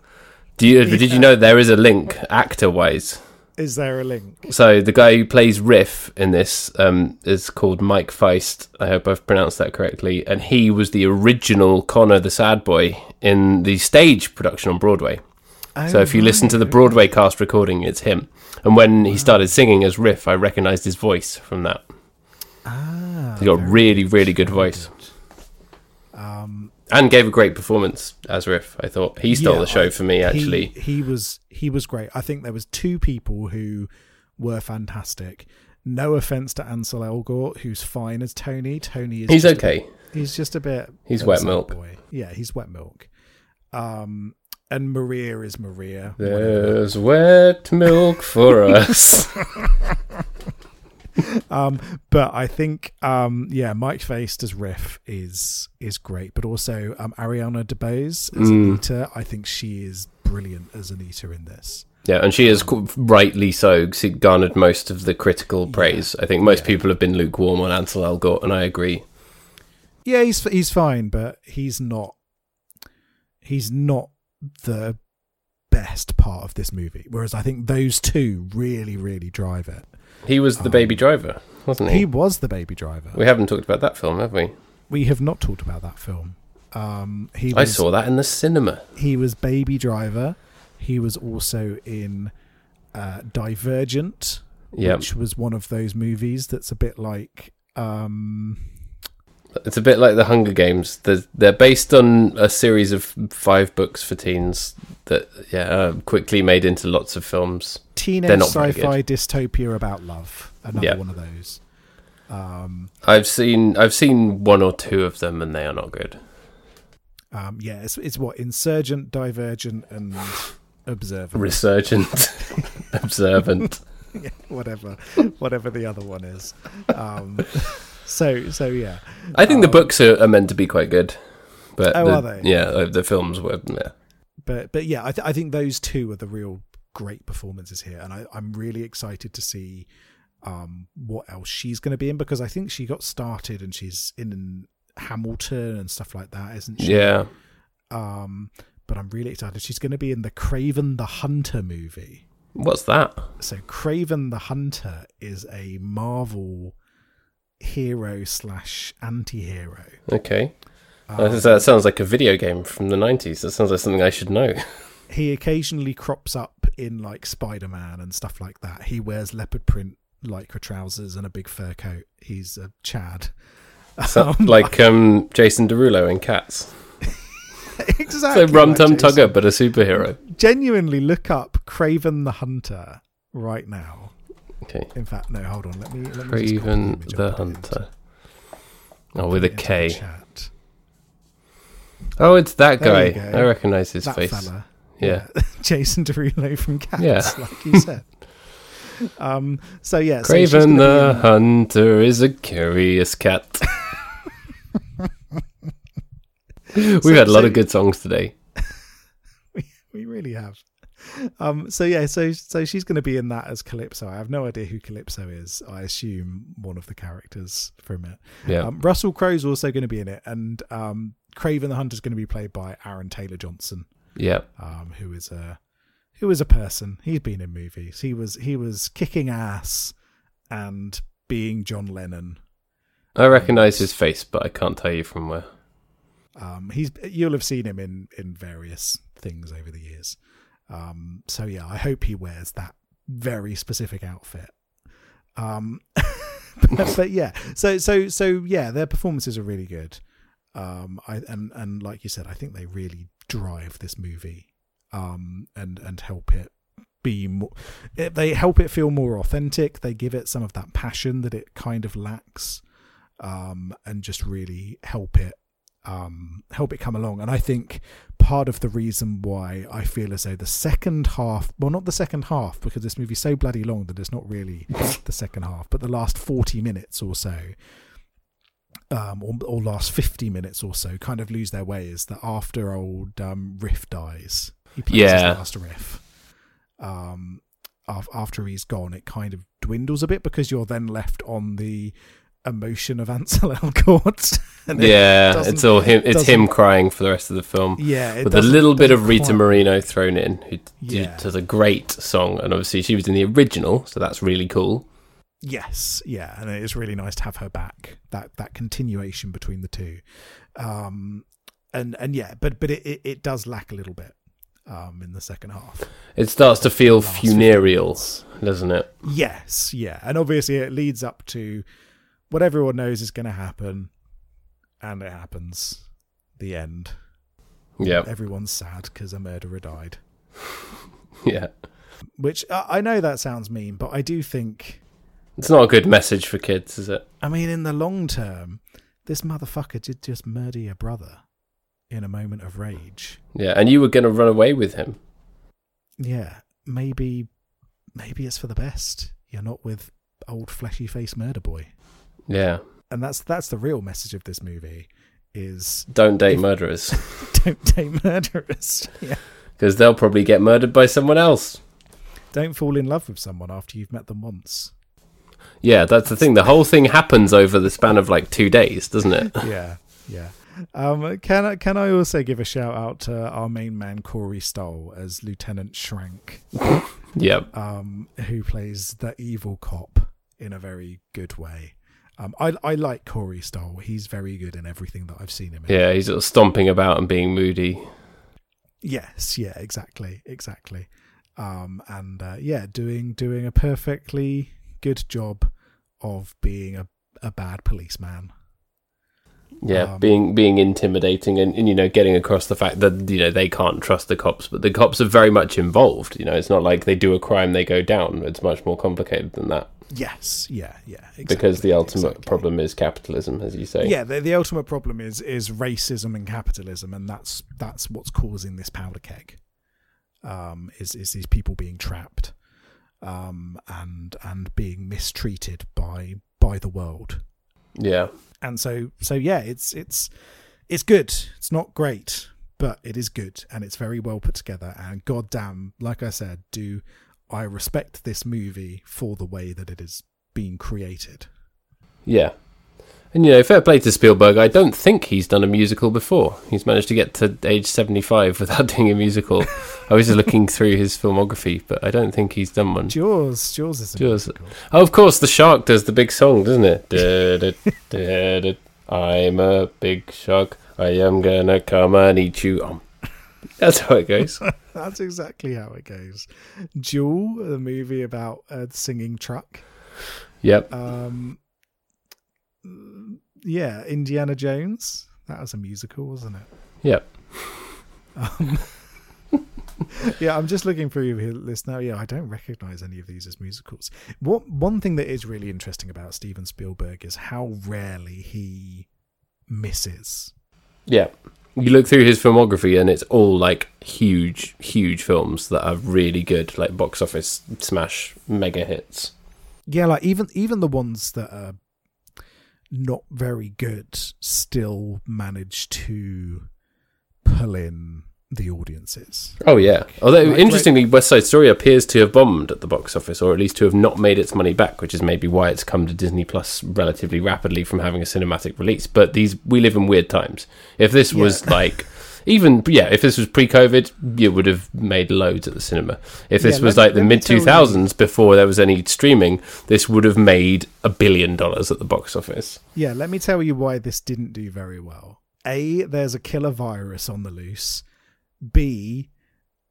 Do you, Did you know there is a link actor wise? Is there a link? So the guy who plays Riff in this um, is called Mike Faist. I hope I've pronounced that correctly. And he was the original Connor the Sad Boy in the stage production on Broadway. So if you listen to the Broadway cast recording, it's him. And when he started singing as Riff, I recognised his voice from that. ah, He got really, really good voice. Um, And gave a great performance as Riff. I thought he stole Yeah, the show I- for me. Actually, he, he was he was great. I think there was two people who were fantastic. No offense to Ansel Elgort, who's fine as Tony. Tony is he's a- okay. he's just a bit. He's wet milk. Boy. Yeah, he's wet milk. Um, and Maria is Maria. whatever. There's wet milk for us. um, but I think um, yeah, Mike Faist as Riff is is great, but also um, Ariana DeBose as Mm. Anita. I think she is brilliant as Anita in this. Yeah, and she is rightly so she garnered most of the critical praise. I think most Yeah. people have been lukewarm on Ansel Elgort, and I agree. Yeah, he's he's fine, but he's not he's not the best part of this movie. Whereas I think those two really, really drive it. He was the baby driver, wasn't he? He was the baby driver. We haven't talked about that film, have we? We have not talked about that film. Um, he I saw that in the cinema. he was baby driver. He was also in uh, Divergent, Yeah, which was one of those movies that's a bit like um, It's a bit like the Hunger Games. They're, they're based on a series of five books for teens that, yeah, are quickly made into lots of films. Teenage sci-fi dystopia about love. Another Yeah. one of those. Um, I've seen I've seen one or two of them, and they are not good. um, yeah, it's, it's what insurgent, divergent, and observant. Resurgent, observant. Yeah, whatever, whatever the other one is. Um, so, so yeah. I think the Um, books are, are meant to be quite good, but Oh, the, are they? Yeah, the films were. Yeah. but but yeah, I, th- I think those two are the real great performances here, and I, I'm really excited to see um, what else she's going to be in because I think she got started and she's in Hamilton and stuff like that, isn't she? Yeah. Um, but I'm really excited. She's going to be in the Kraven the Hunter movie. What's that? So Kraven the Hunter is a Marvel hero slash anti-hero. Okay. Um, That- sounds like a video game from the nineties. That sounds like something I should know. he occasionally crops up in like Spider-Man and stuff like that. He wears leopard print lycra trousers and a big fur coat. He's a Chad. So, Um, like um, Jason Derulo in Cats. exactly. So Rum Tum. Tugger, but a superhero. Genuinely look up Kraven the Hunter right now. Okay. In fact, no, hold on. Let me. Let me Kraven the and put it into- Hunter. Oh, with it a the K. Oh, it's that There guy. I recognise his that face. fella. Yeah. Jason Derulo from Cats, Yeah. like you said. um. So yeah. so Kraven gonna the Hunter is a curious cat. We've So- had a lot so- of good songs today. we, We really have. Um, so yeah, so so she's going to be in that as Calypso. I have no idea who Calypso is. I assume one of the characters from it. Yeah. Um, Russell Crowe's also going to be in it, and um, Kraven the Hunter is going to be played by Aaron Taylor Johnson, yeah. um, who is a who is a person. He's been in movies. He was he was kicking ass and being John Lennon. I recognise his face, but I can't tell you from where. Um, he's you'll have seen him in in various things over the years. Um, so yeah, I hope he wears that very specific outfit. Um, but, but yeah, so so so yeah, their performances are really good. Um, I and and like you said, I think they really drive this movie, um, and and help it be more. It, they help it feel more authentic. They give it some of that passion that it kind of lacks, um, and just really help it um, help it come along. And I think part of the reason why I feel as though the second half, well, not the second half, because this movie's so bloody long that it's not really the second half, but the last 40 minutes or so, um, or, or last 50 minutes or so, kind of lose their way is that after old um, Riff dies, he plays Yeah. his last Riff. Um, after he's gone, it kind of dwindles a bit because you're then left on the emotion of Ansel Elgort. it Yeah, it's all him. It's him crying for the rest of the film, Yeah, with a little bit of Rita quite- Moreno thrown in, who Yeah. does a great song, and obviously she was in the original, so that's really cool. Yes, yeah, and it's really nice to have her back. That that continuation between the two, um, and and yeah, but but it, it, it does lack a little bit um, in the second half. It starts to feel Last 15 funereal, doesn't it? Yes, yeah, and obviously it leads up to what everyone knows is going to happen, and it happens. The end. Yeah, Everyone's sad because a murderer died. yeah. Which I I know that sounds mean, but I do think It's not a good message for kids, is it? I mean, in the long term, this motherfucker did just murder your brother in a moment of rage. Yeah, and you were going to run away with him. Yeah, maybe, maybe it's for the best. You're not with old fleshy face murder boy, Yeah, and that's that's the real message of this movie: is don't date If- murderers don't date murderers. Yeah, because they'll probably get murdered by someone else. don't fall in love with someone after you've met them once. Yeah, that's the thing. The whole thing happens over the span of like two days, doesn't it? Yeah, yeah. Um, can I can I also give a shout out to our main man Corey Stoll as Lieutenant Schrank? yeah, um, who plays the evil cop in a very good way. Um, I I like Corey Stoll. He's very good in everything that I've seen him in. yeah. He's sort of stomping about and being moody. Yes, yeah, exactly, exactly. Um, and uh, yeah, doing doing a perfectly good job of being a, a bad policeman. Yeah, Um, being being intimidating and, and you know getting across the fact that you know they can't trust the cops, but the cops are very much involved. You know, it's not like they do a crime they go down. It's much more complicated than that Yes, yeah, yeah. Exactly, because the ultimate exactly. problem is capitalism, as you say. Yeah, the, the ultimate problem is is racism and capitalism, and that's that's what's causing this powder keg. Um, is is these people being trapped, um, and and being mistreated by by the world, yeah, and so so yeah, it's it's it's good. It's not great, but it is good, and it's very well put together. And goddamn, like I said, do I respect this movie for the way that it is being created. yeah. And you know, fair play to Spielberg. I don't think he's done a musical before. He's managed to get to age seventy-five without doing a musical. I was just looking through his filmography, but I don't think he's done one. Jaws, Jaws is a Jaws. musical. Oh, of course, the shark does the big song, doesn't it? Da, da, da, da. I'm a big shark. I am gonna come and eat you. Um, that's how it goes. That's exactly how it goes. Duel, the movie about a singing truck. Yep. Um, yeah, Indiana Jones. That was a musical, wasn't it? Yep. Um, yeah, I'm just looking through your list now. Yeah, I don't recognize any of these as musicals. What one thing that is really interesting about Steven Spielberg is how rarely he misses. Yeah. You look through his filmography, and it's all like huge, huge films that are really good, like box office smash mega hits. Yeah, like even even the ones that are not very good still manage to pull in the audiences. Oh yeah. Although Like, interestingly, West Side Story appears to have bombed at the box office, or at least to have not made its money back, which is maybe why it's come to Disney Plus relatively rapidly from having a cinematic release. But these we live in weird times. If this was like even yeah, if this was pre-COVID, you would have made loads at the cinema. If this Yeah, was let- like the mid two thousands before there was any streaming, this would have made a billion dollars at the box office. Yeah, let me tell you why this didn't do very well. A, there's a killer virus on the loose. B,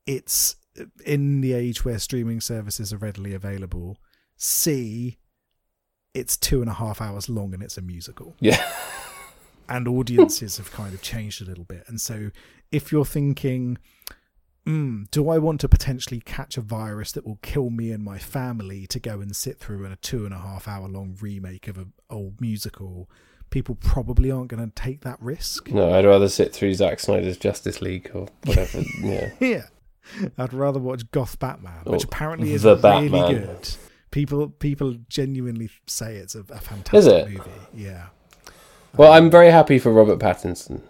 it's uh, in the age where streaming services are readily available. C, it's two and a half hours long and it's a musical. Yeah. And audiences have kind of changed a little bit. And so if you're thinking, mm, do I want to potentially catch a virus that will kill me and my family to go and sit through a two and a half hour long remake of an old musical? People probably aren't going to take that risk. No, I'd rather sit through Zack Snyder's Justice League or whatever. yeah. Yeah. I'd rather watch Goth Batman, which Or apparently is The really Batman. good. People people genuinely say it's a, a fantastic Is it? movie. Yeah. Well, I'm very happy for Robert Pattinson.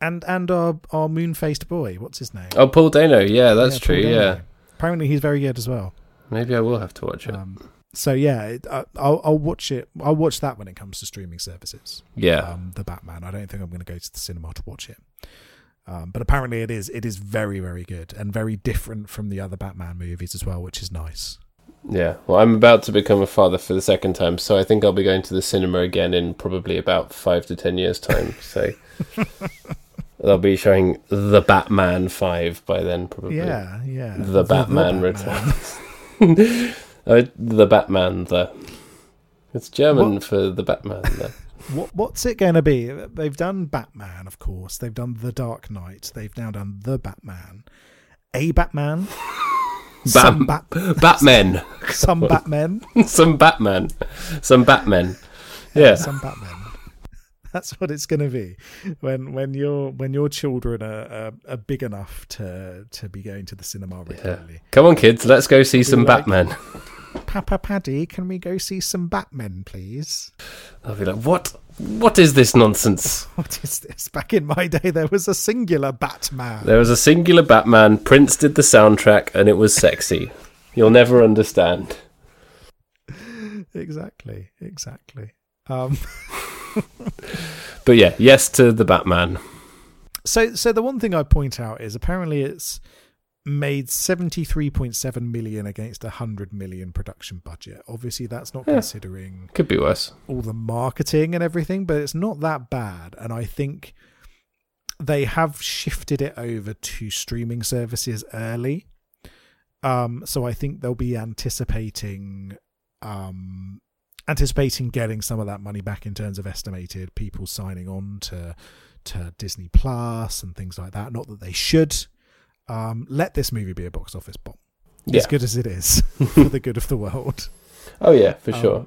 And and our our moon faced boy, what's his name? Oh, Paul Dano. Yeah, that's Yeah, true. Paul Yeah. Apparently he's very good as well. Maybe I will have to watch it. Um, so yeah, it, I, I'll I'll watch it. I'll watch that when it comes to streaming services. yeah. Um, the Batman. I don't think I'm going to go to the cinema to watch it. Um, but apparently it is. It is very very good and very different from the other Batman movies as well, which is nice. Yeah. Well, I'm about to become a father for the second time, so I think I'll be going to the cinema again in probably about five to ten years' time. So they'll be showing The Batman 5 by then, probably. Yeah, yeah. The Batman returns. uh, the Batman, the. It's German for the Batman. The. What what's it going to be? They've done Batman, of course. They've done The Dark Knight. They've now done the Batman, a Batman, some Bat, Batmen. some Batmen, Some Batman. Some Batmen. Yeah. some Batmen. That's what it's going to be when when your when your children are, are, are big enough to to be going to the cinema regularly. Come on, kids, let's go see some like- Batman. Papa Paddy, can we go see some Batmen, please? I'll be like, what? What is this nonsense? What is this? Back in my day, there was a singular Batman. There was a singular Batman. Prince did the soundtrack, and it was sexy. You'll never understand. Exactly, exactly. Um, But yeah, yes to the Batman. so, so the one thing I point out is apparently it's made seventy three point seven million against a hundred million production budget. Obviously, that's not Yeah. considering Could be worse. all the marketing and everything, but it's not that bad. And I think they have shifted it over to streaming services early. Um, so I think they'll be anticipating um, anticipating getting some of that money back in terms of estimated people signing on to to Disney Plus and things like that. Not that they should. Um, let this movie be a box office bomb, Yeah. as good as it is for the good of the world. Oh yeah, for Um, sure.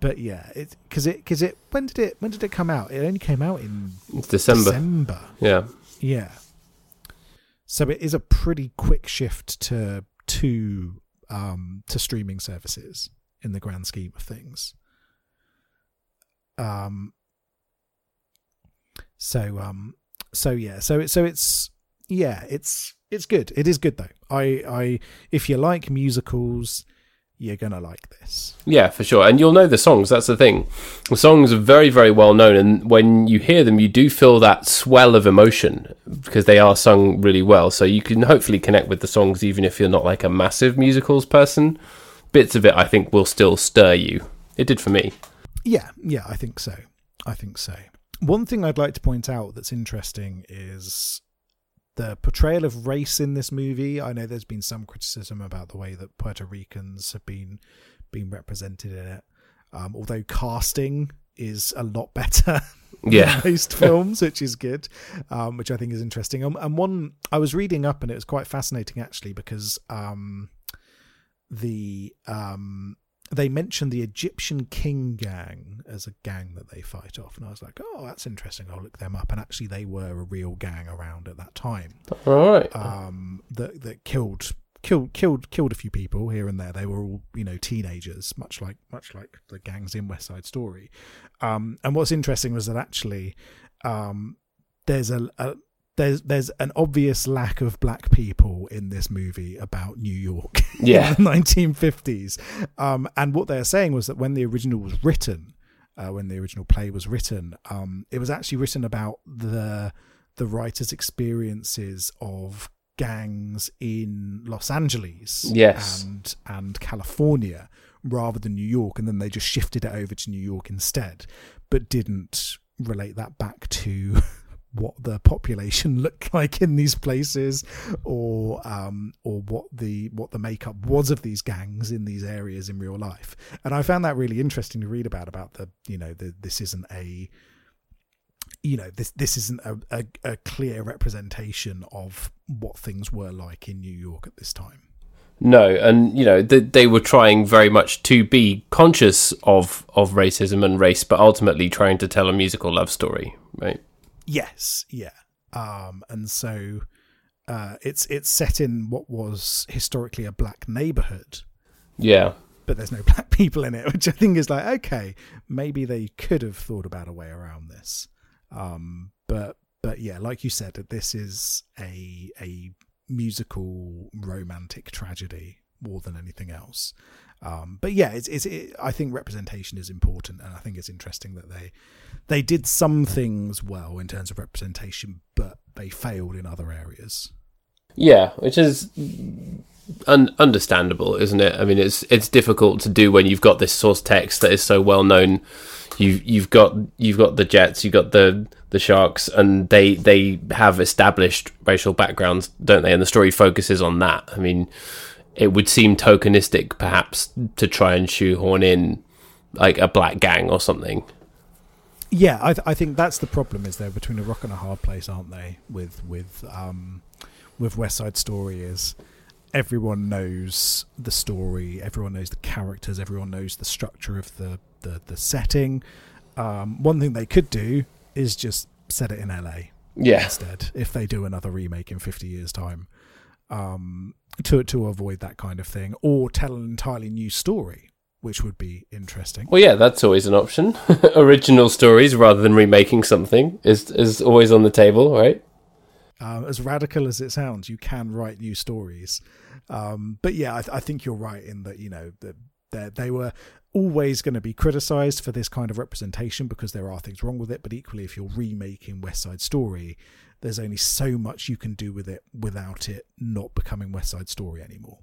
But yeah, it because it because it when did it when did it come out? It only came out in December. December. Yeah. Yeah. So it is a pretty quick shift to to um to streaming services in the grand scheme of things. Um so um so yeah, so it so it's yeah, it's it's good. It is good though. I I if you like musicals, you're going to like this. Yeah, for sure. And you'll know the songs. That's the thing. The songs are very, very well known. And when you hear them, you do feel that swell of emotion because they are sung really well. So you can hopefully connect with the songs even if you're not like a massive musicals person. Bits of it, I think, will still stir you. It did for me. Yeah, yeah, I think so. I think so. One thing I'd like to point out that's interesting is the portrayal of race in this movie. I know there's been some criticism about the way that Puerto Ricans have been been represented in it. Um, although casting is a lot better Yeah. than most films, which is good, um, which I think is interesting. Um, and one I was reading up, and it was quite fascinating actually because um, the um, they mentioned the Egyptian King Gang as a gang that they fight off, and I was like, oh, that's interesting. I'll look them up. And actually, they were a real gang around at that time All right. um, that that killed killed killed killed a few people here and there. They were all you know teenagers, much like much like the gangs in West Side Story. Um, and what's interesting was that actually um, there's a, a there's there's an obvious lack of black people in this movie about New York Yeah. in the 1950s. Um, and what they're saying was that when the original was written, uh, when the original play was written, um, it was actually written about the the writer's experiences of gangs in Los Angeles Yes. and and California rather than New York, and then they just shifted it over to New York instead, but didn't relate that back to what the population looked like in these places or um or what the what the makeup was of these gangs in these areas in real life and i found that really interesting to read about about the you know the this isn't a you know this this isn't a, a, a clear representation of what things were like in new york at this time No, and you know they, they were trying very much to be conscious of of racism and race, but ultimately trying to tell a musical love story, right? Yes, yeah. Um, and so uh, it's it's set in what was historically a black neighborhood, Yeah, but there's no black people in it, which I think is like okay, maybe they could have thought about a way around this. Um, but but yeah, like you said, this is a a musical romantic tragedy more than anything else. Um, but yeah, it's, it's it, I think representation is important, and I think it's interesting that they they did some things well in terms of representation, but they failed in other areas. yeah, which is un- understandable, isn't it? I mean, it's it's difficult to do when you've got this source text that is so well known. You you've got you've got the Jets, you've got the the Sharks, and they they have established racial backgrounds, don't they? And the story focuses on that. I mean, it would seem tokenistic, perhaps, to try and shoehorn in like a black gang or something. Yeah, I, th- I think that's the problem. Is they're between a rock and a hard place, aren't they? With with um, with West Side Story is everyone knows the story, everyone knows the characters, everyone knows the structure of the the, the setting. Um, one thing they could do is just set it in LA Yeah, instead if they do another remake in 50 years time um, to to avoid that kind of thing or tell an entirely new story which would be interesting Well, yeah, that's always an option. Original stories rather than remaking something is is always on the table, right? um, as radical as it sounds you can write new stories um, but yeah I, th- I think you're right in that you know that that they were always going to be criticized for this kind of representation because there are things wrong with it but equally if you're remaking west side story there's only so much you can do with it without it not becoming west side story anymore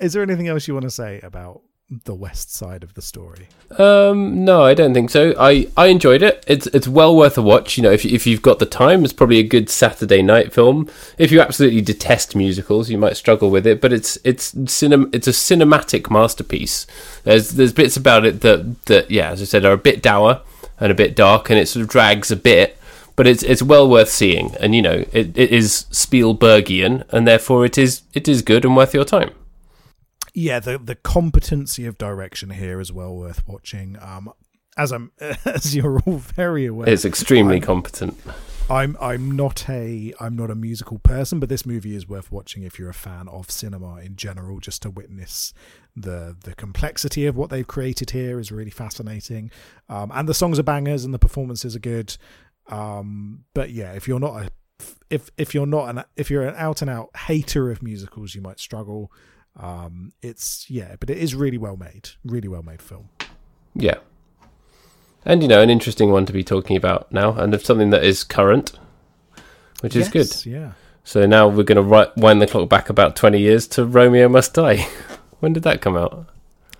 is there anything else you want to say about the West Side of the story. Um, no, I don't think so. I, I enjoyed it. It's it's well worth a watch. You know, if if you've got the time, it's probably a good Saturday night film. If you absolutely detest musicals, you might struggle with it. But it's it's cinem- it's a cinematic masterpiece. There's there's bits about it that that yeah, as I said, are a bit dour and a bit dark, and it sort of drags a bit. But it's it's well worth seeing, and you know it, it is Spielbergian, and therefore it is it is good and worth your time yeah, the the competency of direction here is well worth watching. Um, as I'm as you're all very aware, it's extremely I'm, competent. I'm I'm not a I'm not a musical person, but this movie is worth watching if you're a fan of cinema in general, just to witness the the complexity of what they've created here is really fascinating. Um, and the songs are bangers and the performances are good. Um, but yeah, if you're not a if if you're not an if you're an out and out hater of musicals, you might struggle. Um, it's yeah, but it is really well made, really well made film. Yeah, and you know, an interesting one to be talking about now, and of something that is current, which is yes, good. Yeah. So now we're going to wind the clock back about twenty years to Romeo Must Die. when did that come out?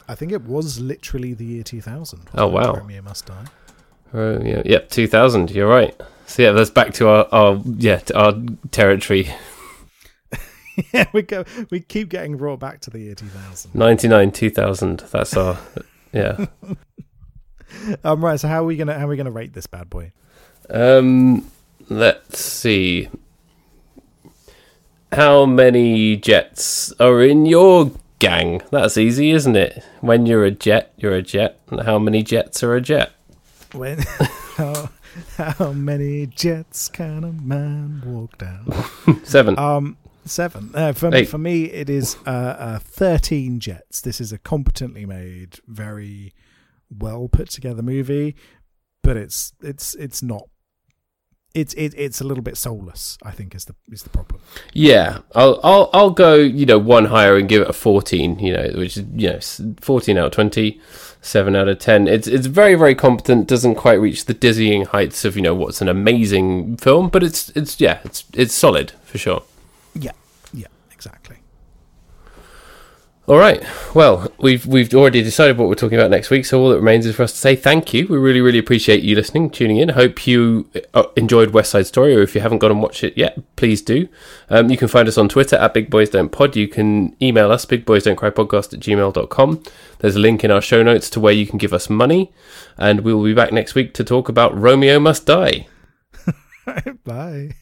I think it was literally the year two thousand. Oh wow! Romeo Must Die. Oh yeah, yep, two thousand. You're right. So yeah, that's back to our, our yeah to our territory yeah, we go. We keep getting brought back to the year 2000. 99, 2000. That's our yeah. um. Right. So how are we gonna how are we gonna rate this bad boy? Um. Let's see. How many jets are in your gang? That's easy, isn't it? When you're a jet, you're a jet. And how many jets are a jet? When how, how many jets can a man walk down? Seven. Um Seven. Uh, for, me, for me, it is uh, uh, 13 jets. This is a competently made, very well put together movie, but it's it's it's not. It's it, it's a little bit soulless. I think is the is the problem. Yeah, I'll I'll I'll go you know one higher and give it a fourteen. You know, which is you know fourteen out of twenty seven out of ten. It's it's very very competent. Doesn't quite reach the dizzying heights of you know what's an amazing film, but it's it's yeah it's it's solid for sure. Yeah, yeah, exactly. All right. Well, we've we've already decided what we're talking about next week, so all that remains is for us to say thank you. We really really appreciate you listening, tuning in. Hope you uh, enjoyed West Side Story, or if you haven't gone and watched it yet, please do. Um, you can find us on Twitter at Big Boys Don't Pod. You can email us Big Boys Don't Cry Podcast at gmail.com. There's a link in our show notes to where you can give us money, and we will be back next week to talk about Romeo Must Die. Bye.